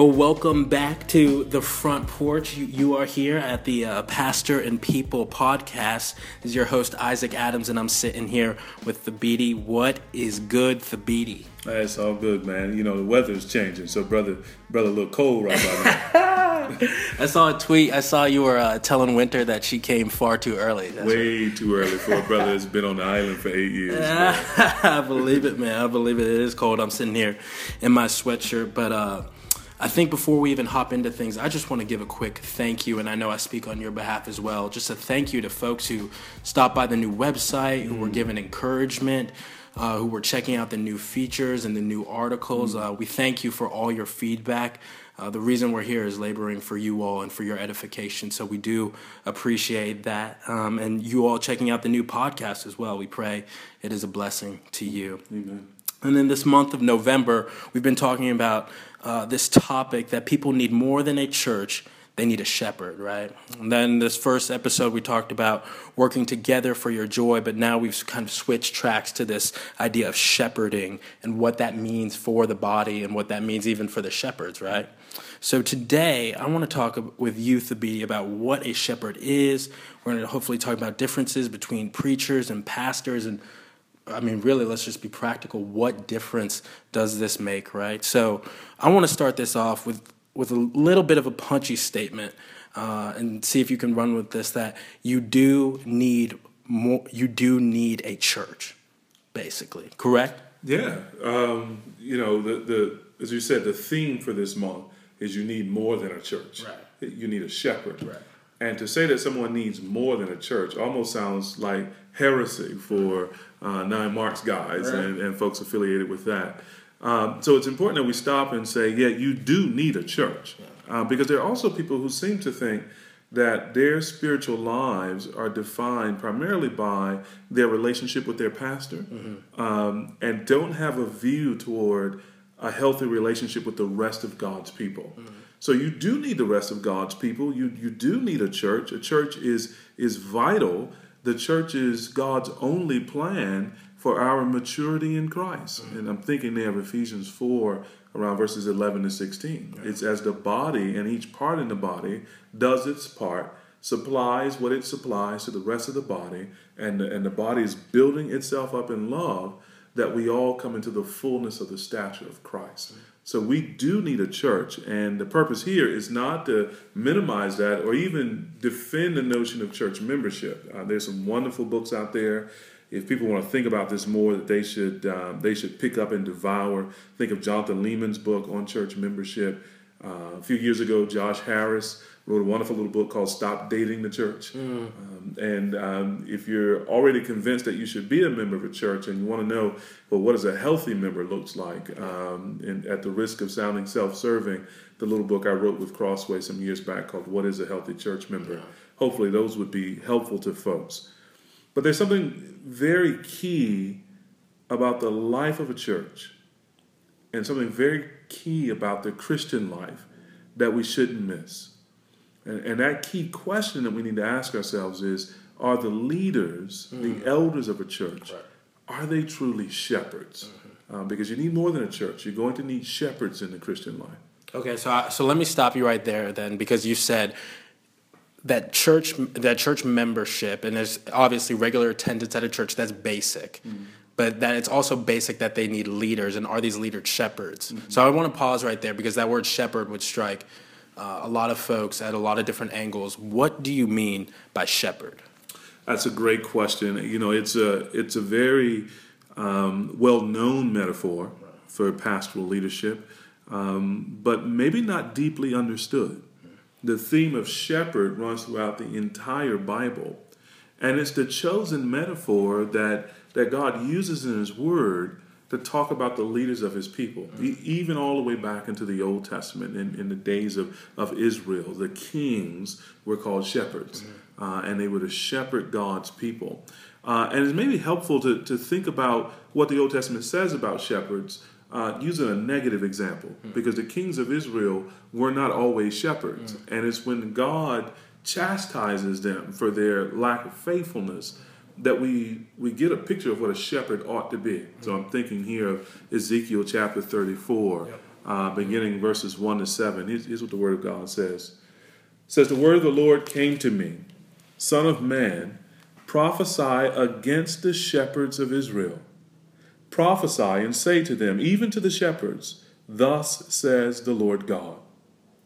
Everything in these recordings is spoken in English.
Well, welcome back to the front porch. You, you are here at the uh, Pastor and People podcast. This is your host Isaac Adams, and I'm sitting here with Thabiti. What is good, Thabiti? It's all good, man. You know the weather's changing, so brother, brother, a little cold right now. I saw a tweet. I saw you were uh, telling Winter that she came far too early. That's Way right. too early for a brother that's been on the island for eight years. I believe it, man. I believe it. It is cold. I'm sitting here in my sweatshirt, but. uh I think before we even hop into things, I just want to give a quick thank you, and I know I speak on your behalf as well. Just a thank you to folks who stopped by the new website, who were mm. given encouragement, uh, who were checking out the new features and the new articles. Mm. Uh, we thank you for all your feedback. Uh, the reason we're here is laboring for you all and for your edification. So we do appreciate that. Um, and you all checking out the new podcast as well. We pray it is a blessing to you. Amen. And then this month of November, we've been talking about uh, this topic that people need more than a church, they need a shepherd, right? And then this first episode, we talked about working together for your joy, but now we've kind of switched tracks to this idea of shepherding and what that means for the body and what that means even for the shepherds, right? So today, I want to talk with you, Thabiti, about what a shepherd is. We're going to hopefully talk about differences between preachers and pastors and I mean, really, let's just be practical. What difference does this make, right? So, I want to start this off with with a little bit of a punchy statement, uh, and see if you can run with this. That you do need more. You do need a church, basically. Correct? Yeah. Um, you know, the the as you said, the theme for this month is you need more than a church. Right. You need a shepherd. Right. And to say that someone needs more than a church almost sounds like heresy for uh, Nine Marks guys right. and, and, folks affiliated with that. Um, so it's important that we stop and say, yeah, you do need a church. Uh, because there are also people who seem to think that their spiritual lives are defined primarily by their relationship with their pastor mm-hmm. um, and don't have a view toward a healthy relationship with the rest of God's people. Mm-hmm. So you do need the rest of God's people. You you do need a church. A church is is vital. The church is God's only plan for our maturity in Christ. Mm-hmm. And I'm thinking there of Ephesians 4 around verses 11 to 16. Yeah. It's as the body and each part in the body does its part, supplies what it supplies to the rest of the body, and the, and the body is building itself up in love that we all come into the fullness of the stature of Christ. Mm-hmm. So we do need a church, and the purpose here is not to minimize that or even defend the notion of church membership. Uh, there's some wonderful books out there. If people want to think about this more, that they should um, they should pick up and devour. Think of Jonathan Leeman's book on church membership. Uh, a few years ago, Josh Harris wrote a wonderful little book called "Stop Dating the Church." Mm. Um, and um, if you're already convinced that you should be a member of a church and you want to know, well, what does a healthy member looks like? Um, and at the risk of sounding self-serving, the little book I wrote with Crossway some years back called "What Is a Healthy Church Member." Yeah. Hopefully, those would be helpful to folks. But there's something very key about the life of a church, and something very key about the Christian life that we shouldn't miss. And, and that key question that we need to ask ourselves is are the leaders, mm-hmm. the elders of a church, right. are they truly shepherds? Mm-hmm. Um, because you need more than a church. You're going to need shepherds in the Christian life. Okay, so I, so let me stop you right there then, because you said that church that church membership and there's obviously regular attendance at a church that's basic. Mm-hmm but that it's also basic that they need leaders and are these leaders shepherds mm-hmm. so i want to pause right there because that word shepherd would strike uh, a lot of folks at a lot of different angles. What do you mean by shepherd? That's a great question. You know, it's a it's a very um, well known metaphor for pastoral leadership, um, but maybe not deeply understood. The theme of shepherd runs throughout the entire Bible, and it's the chosen metaphor that that God uses in His Word to talk about the leaders of his people, mm-hmm. even all the way back into the Old Testament. In, in the days of, of Israel, the kings were called shepherds, mm-hmm. uh, and they were to shepherd God's people. Uh, and it's maybe helpful to, to think about what the Old Testament says about shepherds uh, using a negative example, mm-hmm. because the kings of Israel were not always shepherds. Mm-hmm. And it's when God chastises them for their lack of faithfulness that we we get a picture of what a shepherd ought to be. So I'm thinking here of Ezekiel chapter 34, yep. uh, beginning verses 1 to 7. Here's, here's what the Word of God says. It says, The word of the Lord came to me, Son of man, prophesy against the shepherds of Israel. Prophesy and say to them, even to the shepherds, Thus says the Lord God.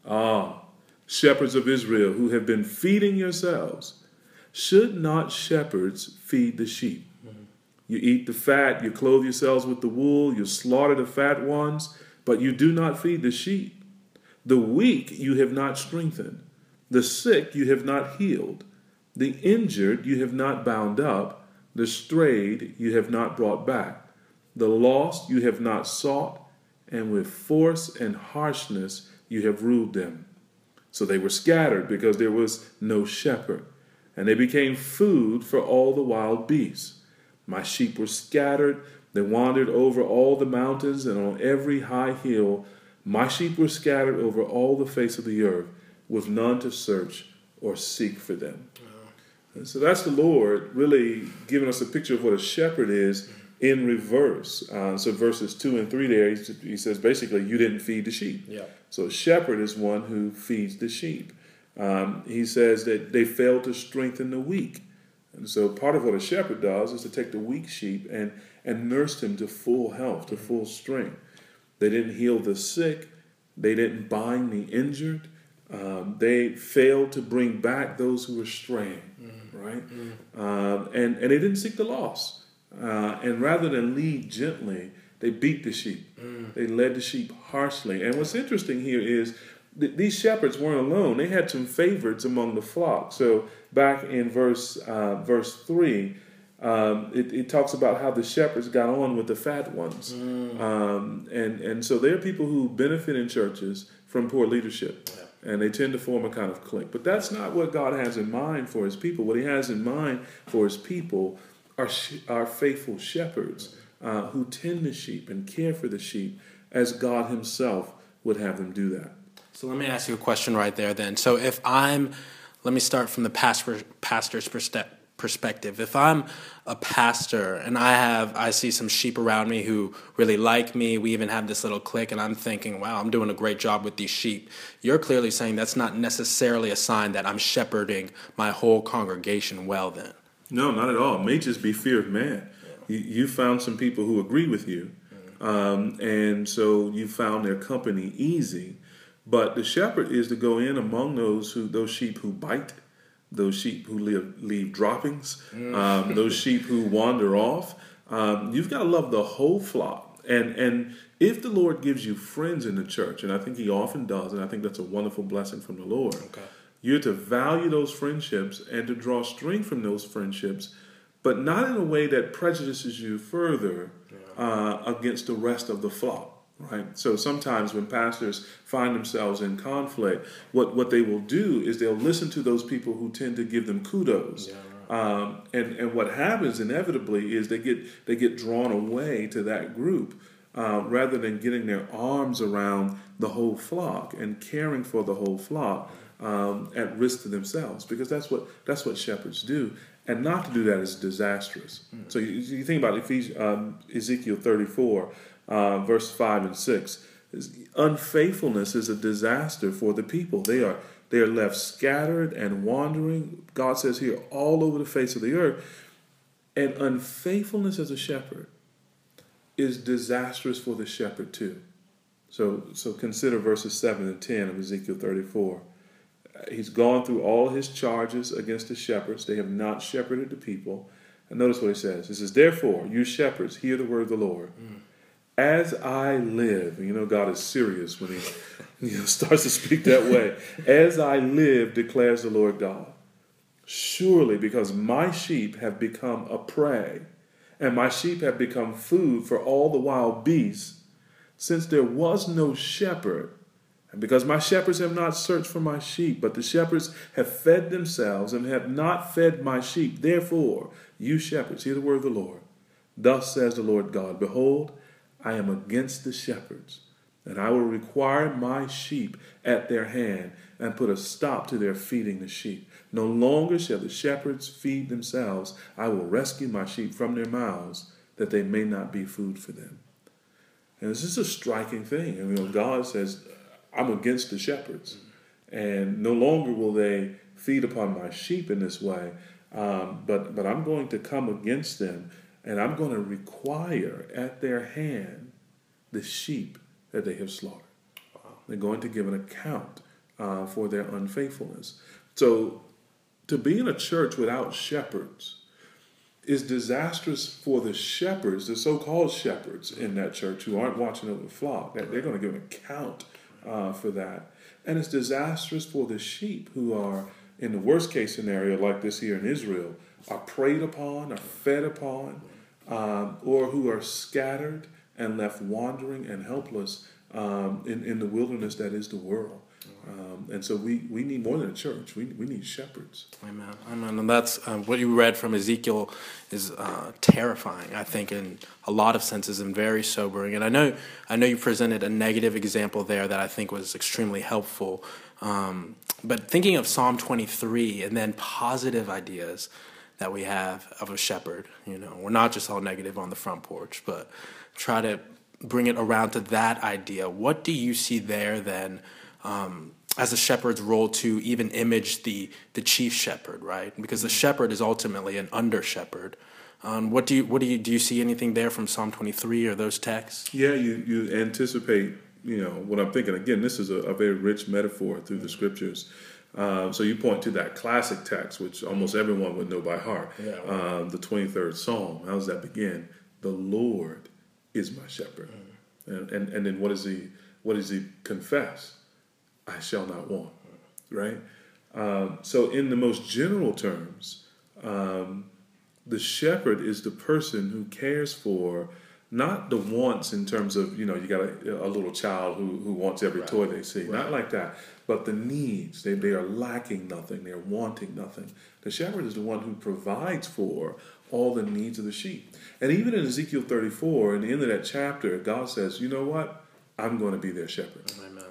Ah, shepherds of Israel who have been feeding yourselves, should not shepherds feed the sheep? Mm-hmm. You eat the fat, you clothe yourselves with the wool, you slaughter the fat ones, but you do not feed the sheep. The weak you have not strengthened, the sick you have not healed, the injured you have not bound up, the strayed you have not brought back, the lost you have not sought, and with force and harshness you have ruled them. So they were scattered because there was no shepherd, and they became food for all the wild beasts. My sheep were scattered, they wandered over all the mountains and on every high hill. My sheep were scattered over all the face of the earth, with none to search or seek for them. So that's the Lord really giving us a picture of what a shepherd is in reverse. Uh, so verses two and three there, he says basically, you didn't feed the sheep. Yeah. So a shepherd is one who feeds the sheep. Um, he says that they failed to strengthen the weak. And so part of what a shepherd does is to take the weak sheep and, and nurse them to full health, to full strength. They didn't heal the sick. They didn't bind the injured. Um, they failed to bring back those who were straying, mm. right? Mm. Um, and, and they didn't seek the lost. Uh, and rather than lead gently, they beat the sheep. Mm. They led the sheep harshly. And what's interesting here is th- these shepherds weren't alone. They had some favorites among the flock. So back in verse uh, verse three, um, it, it, talks about how the shepherds got on with the fat ones, mm. um, and and so there are people who benefit in churches from poor leadership. Yeah and they tend to form a kind of clique. But that's not what God has in mind for his people. What he has in mind for his people are, are faithful shepherds uh, who tend the sheep and care for the sheep as God himself would have them do that. So let me ask you a question right there then. So if I'm, let me start from the pastor, pastor's perspective. If I'm a pastor and I have I see some sheep around me who really like me, we even have this little clique and I'm thinking, wow, I'm doing a great job with these sheep. You're clearly saying that's not necessarily a sign that I'm shepherding my whole congregation well then. No, not at all. It may just be fear of man. You, you found some people who agree with you, um, and so you found their company easy. But the shepherd is to go in among those who those sheep who bite those sheep who leave, leave droppings, mm. um, those sheep who wander off. Um, you've got to love the whole flock. And, and if the Lord gives you friends in the church, and I think He often does, and I think that's a wonderful blessing from the Lord, okay. you're to value those friendships and to draw strength from those friendships, but not in a way that prejudices you further yeah. uh, against the rest of the flock right? So sometimes when pastors find themselves in conflict, what, what they will do is they'll listen to those people who tend to give them kudos. Yeah, right. um, and, and what happens inevitably is they get, they get drawn away to that group. Uh, rather than getting their arms around the whole flock and caring for the whole flock um, at risk to themselves, because that's what that's what shepherds do, and not to do that is disastrous. Mm. So you, you, think about Ephesians, um, Ezekiel 34, uh, verse 5 and 6. Unfaithfulness is a disaster for the people. They are they are left scattered and wandering. God says here all over the face of the earth. And unfaithfulness as a shepherd is disastrous for the shepherd too. So so consider verses 7 and 10 of Ezekiel 34. He's gone through all his charges against the shepherds. They have not shepherded the people. And notice what he says. He says, Therefore, you shepherds, hear the word of the Lord. Mm as I live, you know, God is serious when He you know, starts to speak that way. As I live, declares the Lord God. Surely, because my sheep have become a prey, and my sheep have become food for all the wild beasts, since there was no shepherd, and because my shepherds have not searched for my sheep, but the shepherds have fed themselves and have not fed my sheep, therefore, you shepherds, hear the word of the Lord. Thus says the Lord God Behold, I am against the shepherds, and I will require my sheep at their hand and put a stop to their feeding the sheep. No longer shall the shepherds feed themselves. I will rescue my sheep from their mouths, that they may not be food for them. And this is a striking thing. I mean, God says, I'm against the shepherds. And no longer will they feed upon my sheep in this way, um, but, but I'm going to come against them and I'm going to require at their hand the sheep that they have slaughtered. Wow. They're going to give an account uh, for their unfaithfulness. So to be in a church without shepherds is disastrous for the shepherds, the so-called shepherds in that church who aren't watching over the flock. They're going to give an account uh, for that, and it's disastrous for the sheep who are, in the worst case scenario like this here in Israel, are preyed upon, are fed upon, um, or who are scattered and left wandering and helpless um, in, in the wilderness that is the world. Um, and so we, we need more than a church. We, we need shepherds. Amen. Amen. And that's um, what you read from Ezekiel is uh, terrifying, I think, in a lot of senses and very sobering. And I know I know you presented a negative example there that I think was extremely helpful. Um, but thinking of Psalm 23 and then positive ideas that we have of a shepherd, you know, we're not just all negative on the front porch, but try to bring it around to that idea. What do you see there then? um, as a shepherd's role to even image the the chief shepherd, right? Because the shepherd is ultimately an under shepherd. Um, what do you what do you do you see anything there from Psalm twenty three or those texts? Yeah, you you anticipate. You know what I'm thinking. Again, this is a, a very rich metaphor through the scriptures. Um, so you point to that classic text, which almost everyone would know by heart. Yeah, right. um, the 23rd Psalm. How does that begin? The Lord is my shepherd, mm. and, and and then what does he what does he confess? I shall not want, right? Um, so, in the most general terms, um, the shepherd is the person who cares for not the wants in terms of you know you got a, a little child who, who wants every right. toy they see right. not like that but the needs they, they are lacking nothing they're wanting nothing the shepherd is the one who provides for all the needs of the sheep and even in ezekiel 34 in the end of that chapter god says you know what i'm going to be their shepherd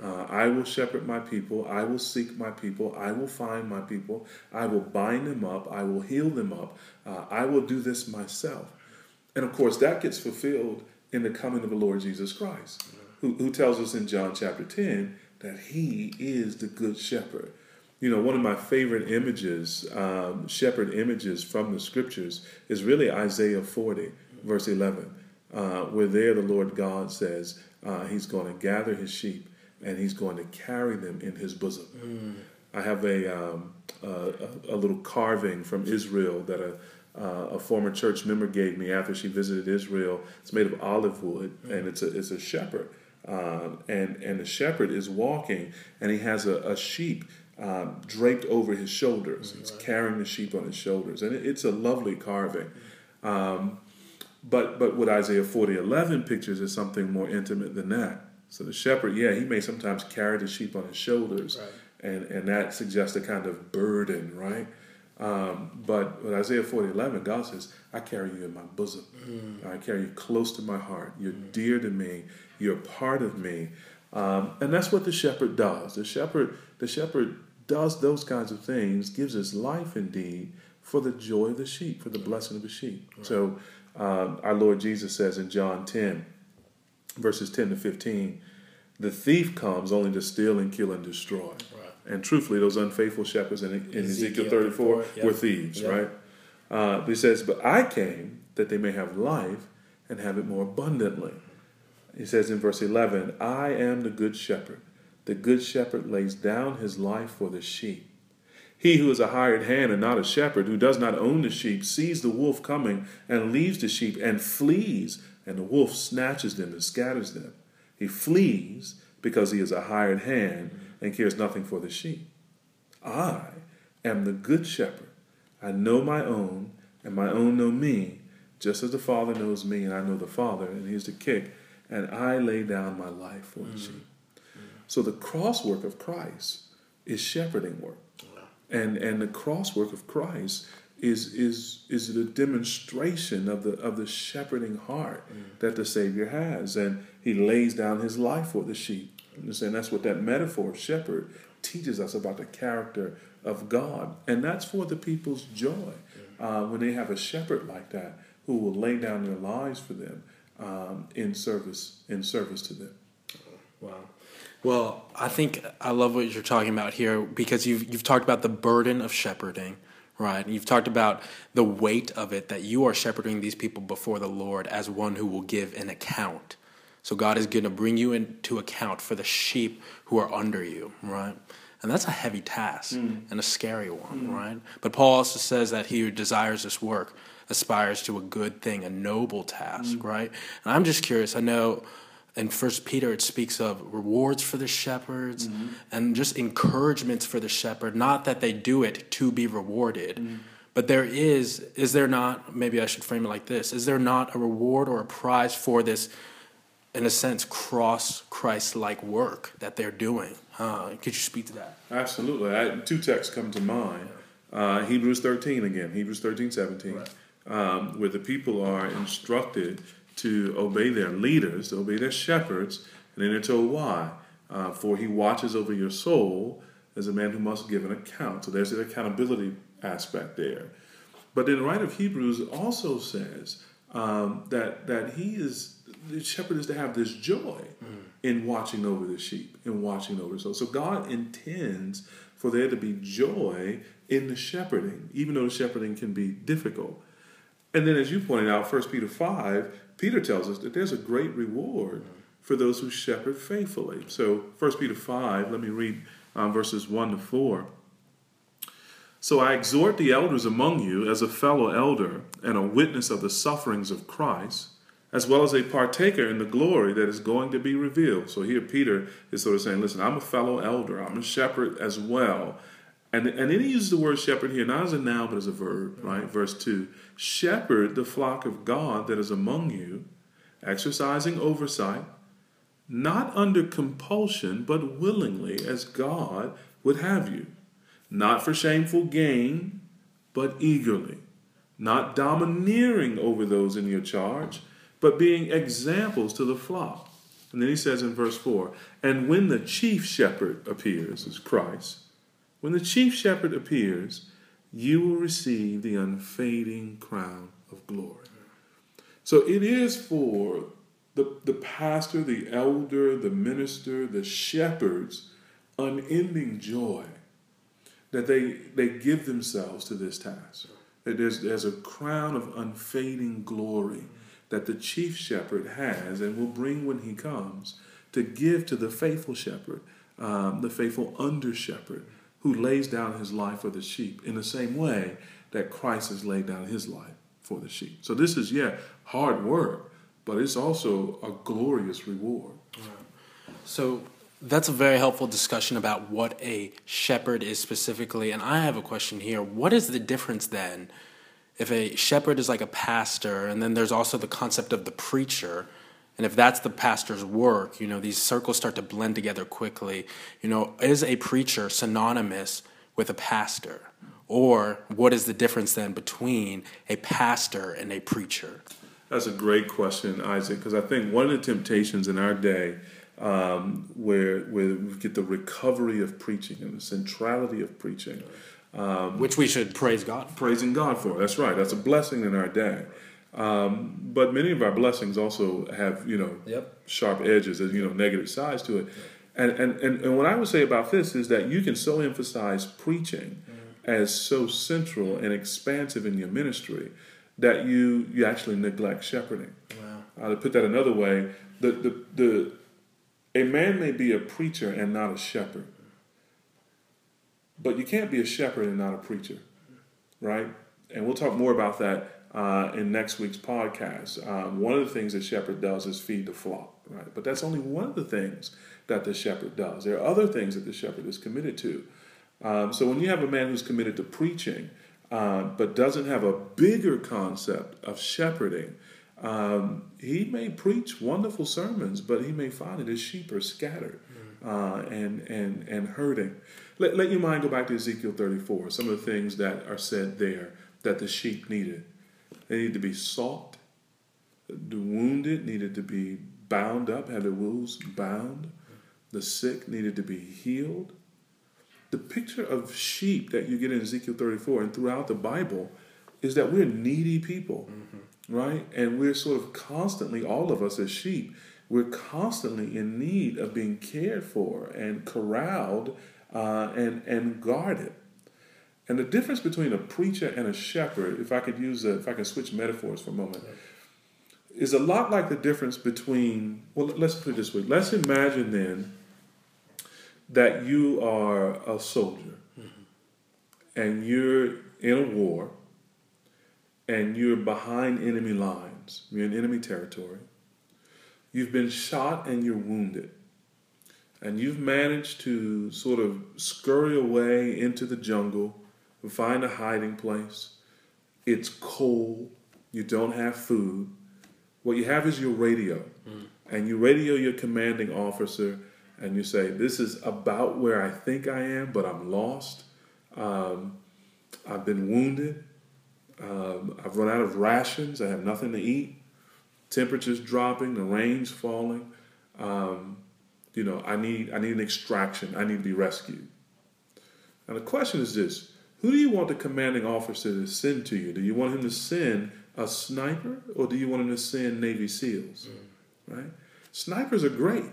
Uh, I will shepherd my people. I will seek my people. I will find my people. I will bind them up. I will heal them up. Uh, I will do this myself. And of course, that gets fulfilled in the coming of the Lord Jesus Christ, who, who tells us in John chapter 10 that he is the good shepherd. You know, one of my favorite images, um, shepherd images from the scriptures, is really Isaiah 40, verse 11, uh, where there the Lord God says uh, he's going to gather his sheep and he's going to carry them in his bosom. Mm. I have a, um, a, a, little carving from Israel that a, uh, a former church member gave me after she visited Israel. It's made of olive wood, mm. and it's a, it's a shepherd. Um, and, and the shepherd is walking, and he has a, a sheep um, draped over his shoulders. Mm-hmm. He's carrying the sheep on his shoulders, and it, it's a lovely carving. Um, but but what Isaiah 40 11 pictures is something more intimate than that. So the shepherd, yeah, he may sometimes carry the sheep on his shoulders, right. and, and that suggests a kind of burden, right? Um, but with Isaiah 40, 11, God says, I carry you in my bosom. Mm. I carry you close to my heart. You're mm. dear to me. You're part of me. Um, and that's what the shepherd does. The shepherd, the shepherd does those kinds of things, gives his life indeed for the joy of the sheep, for the blessing of the sheep. Right. So um, our Lord Jesus says in John 10, verses 10 to 15, the thief comes only to steal and kill and destroy. Right. And truthfully, those unfaithful shepherds in, in Ezekiel, Ezekiel 34 yep. were thieves, yep. right? Uh, he says, But I came that they may have life and have it more abundantly. He says in verse 11, I am the good shepherd. The good shepherd lays down his life for the sheep. He who is a hired hand and not a shepherd, who does not own the sheep, sees the wolf coming and leaves the sheep and flees and the wolf snatches them and scatters them. He flees because he is a hired hand and cares nothing for the sheep. I am the good shepherd. I know my own, and my own know me, just as the Father knows me, and I know the Father, and here's the kick, and I lay down my life for the mm-hmm. sheep. So the cross work of Christ is shepherding work. And, and the cross work of Christ is is is a demonstration of the of the shepherding heart mm. that the Savior has, and He lays down His life for the sheep. And that's what that metaphor of shepherd teaches us about the character of God, and that's for the people's joy uh, when they have a shepherd like that who will lay down their lives for them. um, in service in service to them. Wow. Well, I think I love what you're talking about here because you've you've talked about the burden of shepherding, right? You've talked about the weight of it that you are shepherding these people before the Lord as one who will give an account. So God is going to bring you into account for the sheep who are under you, right? And that's a heavy task mm. and a scary one, mm. right? But Paul also says that he who desires this work aspires to a good thing, a noble task, mm. right? And I'm just curious. I know in First Peter it speaks of rewards for the shepherds mm-hmm. and just encouragements for the shepherd. Not that they do it to be rewarded, mm. but there is. Is there not? Maybe I should frame it like this: Is there not a reward or a prize for this? in a sense, cross Christ like work that they're doing. Uh, could you speak to that? Absolutely. I, two texts come to mind. Uh, Hebrews 13 again, Hebrews 13, 17, right. um, where the people are instructed to obey their leaders, to obey their shepherds, and then they're told why. Uh, for he watches over your soul as a man who must give an account. So there's the accountability aspect there. But then the writer of Hebrews also says um, that, that he is the shepherd is to have this joy mm. in watching over the sheep, in watching over so. So God intends for there to be joy in the shepherding, even though the shepherding can be difficult. And then, as you pointed out, 1 Peter 5, Peter tells us that there's a great reward for those who shepherd faithfully. So, 1 Peter 5, let me read um, verses 1 to 4. So I exhort the elders among you as a fellow elder and a witness of the sufferings of Christ as well as a partaker in the glory that is going to be revealed. So here Peter is sort of saying, listen, I'm a fellow elder, I'm a shepherd as well. And, and then he uses the word shepherd here, not as a noun, but as a verb, mm-hmm. right? Verse 2 Shepherd the flock of God that is among you, exercising oversight, not under compulsion, but willingly, as God would have you. Not for shameful gain, but eagerly. Not domineering over those in your charge but being examples to the flock. And then he says in verse 4 And when the chief shepherd appears, is Christ, when the chief shepherd appears, you will receive the unfading crown of glory. So it is for the, the pastor, the elder, the minister, the shepherds, unending joy that they, they give themselves to this task. That there's, there's a crown of unfading glory that the chief shepherd has and will bring when he comes to give to the faithful shepherd, um, the faithful under shepherd, who lays down his life for the sheep in the same way that Christ has laid down his life for the sheep. So this is, yeah, hard work, but it's also a glorious reward. So that's a very helpful discussion about what a shepherd is specifically. And I have a question here. What is the difference then? if a shepherd is like a pastor, and then there's also the concept of the preacher, and if that's the pastor's work, you know, these circles start to blend together quickly. You know, is a preacher synonymous with a pastor? Or what is the difference then between a pastor and a preacher? That's a great question, Isaac, because I think one of the temptations in our day um, where, where we get the recovery of preaching and the centrality of preaching. Um, Which we should praise God. Praising God for. That's right. That's a blessing in our day. Um, but many of our blessings also have, you know, yep. sharp edges and, you know, negative sides to it. And, and, and, and, what I would say about this is that you can so emphasize preaching mm-hmm. as so central and expansive in your ministry that you, you actually neglect shepherding. Wow. Uh, to put that another way, the, the, the, a man may be a preacher and not a shepherd. But you can't be a shepherd and not a preacher, right? And we'll talk more about that uh, in next week's podcast. Um, one of the things that shepherd does is feed the flock, right? But that's only one of the things that the shepherd does. There are other things that the shepherd is committed to. Um, so when you have a man who's committed to preaching, uh, but doesn't have a bigger concept of shepherding, um, he may preach wonderful sermons, but he may find that his sheep are scattered mm. uh, and and and hurting. Let, let your mind go back to Ezekiel 34, some of the things that are said there that the sheep needed. They needed to be salt. The wounded needed to be bound up, had their wounds bound. The sick needed to be healed. The picture of sheep that you get in Ezekiel 34 and throughout the Bible is that we're needy people. Mm-hmm. right? And we're sort of constantly, all of us as sheep, we're constantly in need of being cared for and corralled uh, and, and guarded. And the difference between a preacher and a shepherd, if I could use a, if I can switch metaphors for a moment, is a lot like the difference between, well, let's put it this way. Let's imagine then that you are a soldier mm-hmm. and you're in a war and you're behind enemy lines, you're in enemy territory. You've been shot and you're wounded. And you've managed to sort of scurry away into the jungle find a hiding place. It's cold. You don't have food. What you have is your radio. Mm. And you radio your commanding officer and you say, This is about where I think I am, but I'm lost. Um, I've been wounded. Um, I've run out of rations. I have nothing to eat. Temperatures dropping. The rain's falling. Um, you know, I need I need an extraction. I need to be rescued. And the question is this: who do you want the commanding officer to send to you? Do you want him to send a sniper or do you want him to send Navy SEALs? Mm. Right? Snipers are great,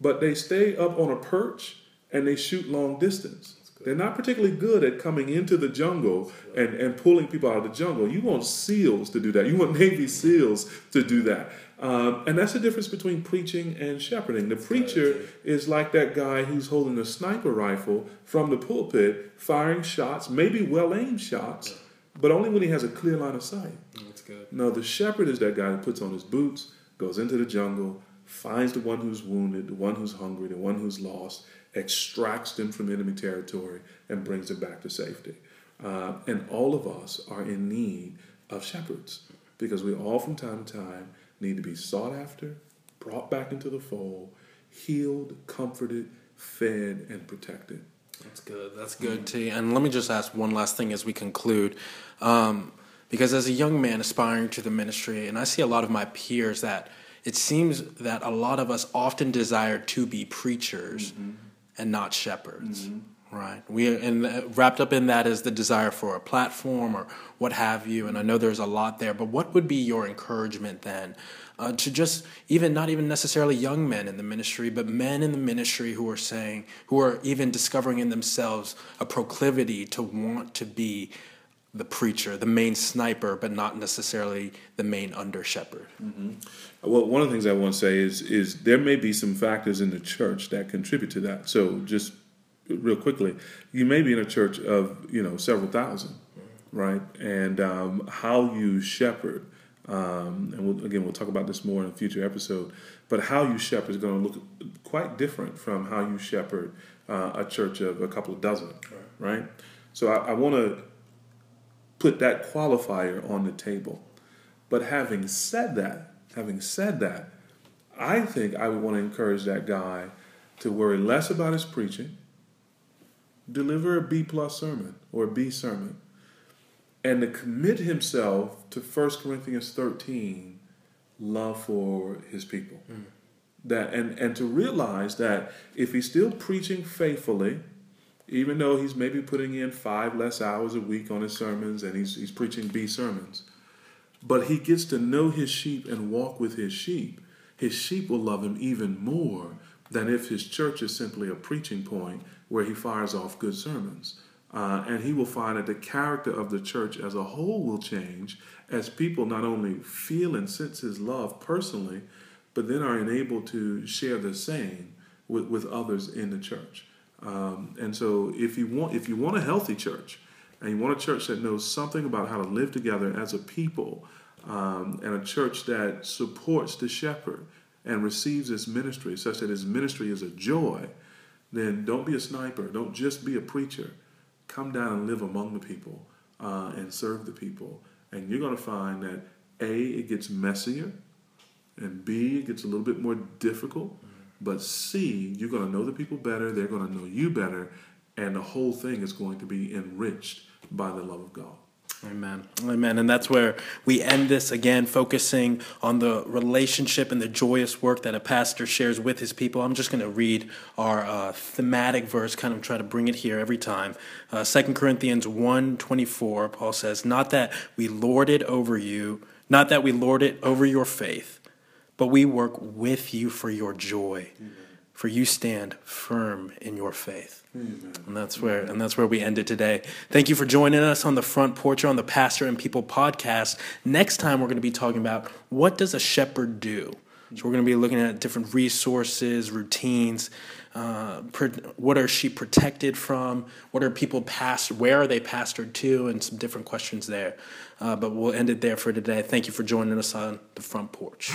but they stay up on a perch and they shoot long distance. They're not particularly good at coming into the jungle and, and pulling people out of the jungle. You want SEALs to do that. You want Navy SEALs to do that. Um, and that's the difference between preaching and shepherding. The preacher is like that guy who's holding a sniper rifle from the pulpit, firing shots, maybe well aimed shots, but only when he has a clear line of sight. That's good. No, the shepherd is that guy who puts on his boots, goes into the jungle, finds the one who's wounded, the one who's hungry, the one who's lost, extracts them from enemy territory, and brings them back to safety. Uh, and all of us are in need of shepherds because we all, from time to time, need to be sought after, brought back into the fold, healed, comforted, fed, and protected. That's good. That's good, T. And let me just ask one last thing as we conclude. Um, because as a young man aspiring to the ministry, and I see a lot of my peers that it seems that a lot of us often desire to be preachers mm-hmm. And not shepherds. Mm-hmm. Right. We and wrapped up in that is the desire for a platform or what have you. And I know there's a lot there, but what would be your encouragement then uh, to just even not even necessarily young men in the ministry, but men in the ministry who are saying, who are even discovering in themselves a proclivity to want to be the preacher, the main sniper, but not necessarily the main under shepherd. Mm-hmm. Well, one of the things I want to say is is there may be some factors in the church that contribute to that. So just real quickly, you may be in a church of you know several thousand, right? And um, how you shepherd, um, and we'll, again we'll talk about this more in a future episode. But how you shepherd is going to look quite different from how you shepherd uh, a church of a couple of dozen, right? right? So I, I want to put that qualifier on the table. But having said that, having said that, I think I would want to encourage that guy to worry less about his preaching deliver a B plus sermon or a B sermon, and to commit himself to 1 Corinthians 13, love for his people. Mm. That and, and to realize that if he's still preaching faithfully, even though he's maybe putting in five less hours a week on his sermons and he's, he's preaching B sermons, but he gets to know his sheep and walk with his sheep, his sheep will love him even more than if his church is simply a preaching point where he fires off good sermons. Uh, and he will find that the character of the church as a whole will change as people not only feel and sense his love personally, but then are enabled to share the same with, with others in the church. Um, and so, if you want if you want a healthy church, and you want a church that knows something about how to live together as a people, um, and a church that supports the shepherd and receives his ministry such that his ministry is a joy, then don't be a sniper. Don't just be a preacher. Come down and live among the people uh, and serve the people. And you're going to find that A, it gets messier, and B, it gets a little bit more difficult. But C, you're going to know the people better, they're going to know you better, and the whole thing is going to be enriched by the love of God. Amen. Amen. And that's where we end this again, focusing on the relationship and the joyous work that a pastor shares with his people. I'm just going to read our uh, thematic verse, kind of try to bring it here every time. Uh, 2 Corinthians 1 24, Paul says, Not that we lord it over you, not that we lord it over your faith, but we work with you for your joy. Amen for you stand firm in your faith. Amen. And that's where and that's where we end it today. Thank you for joining us on the front porch on the Pastor and People podcast. Next time we're going to be talking about what does a shepherd do? So we're going to be looking at different resources, routines. Uh, what are she protected from? What are people past? Where are they pastored to? And some different questions there. Uh, but we'll end it there for today. Thank you for joining us on the front porch.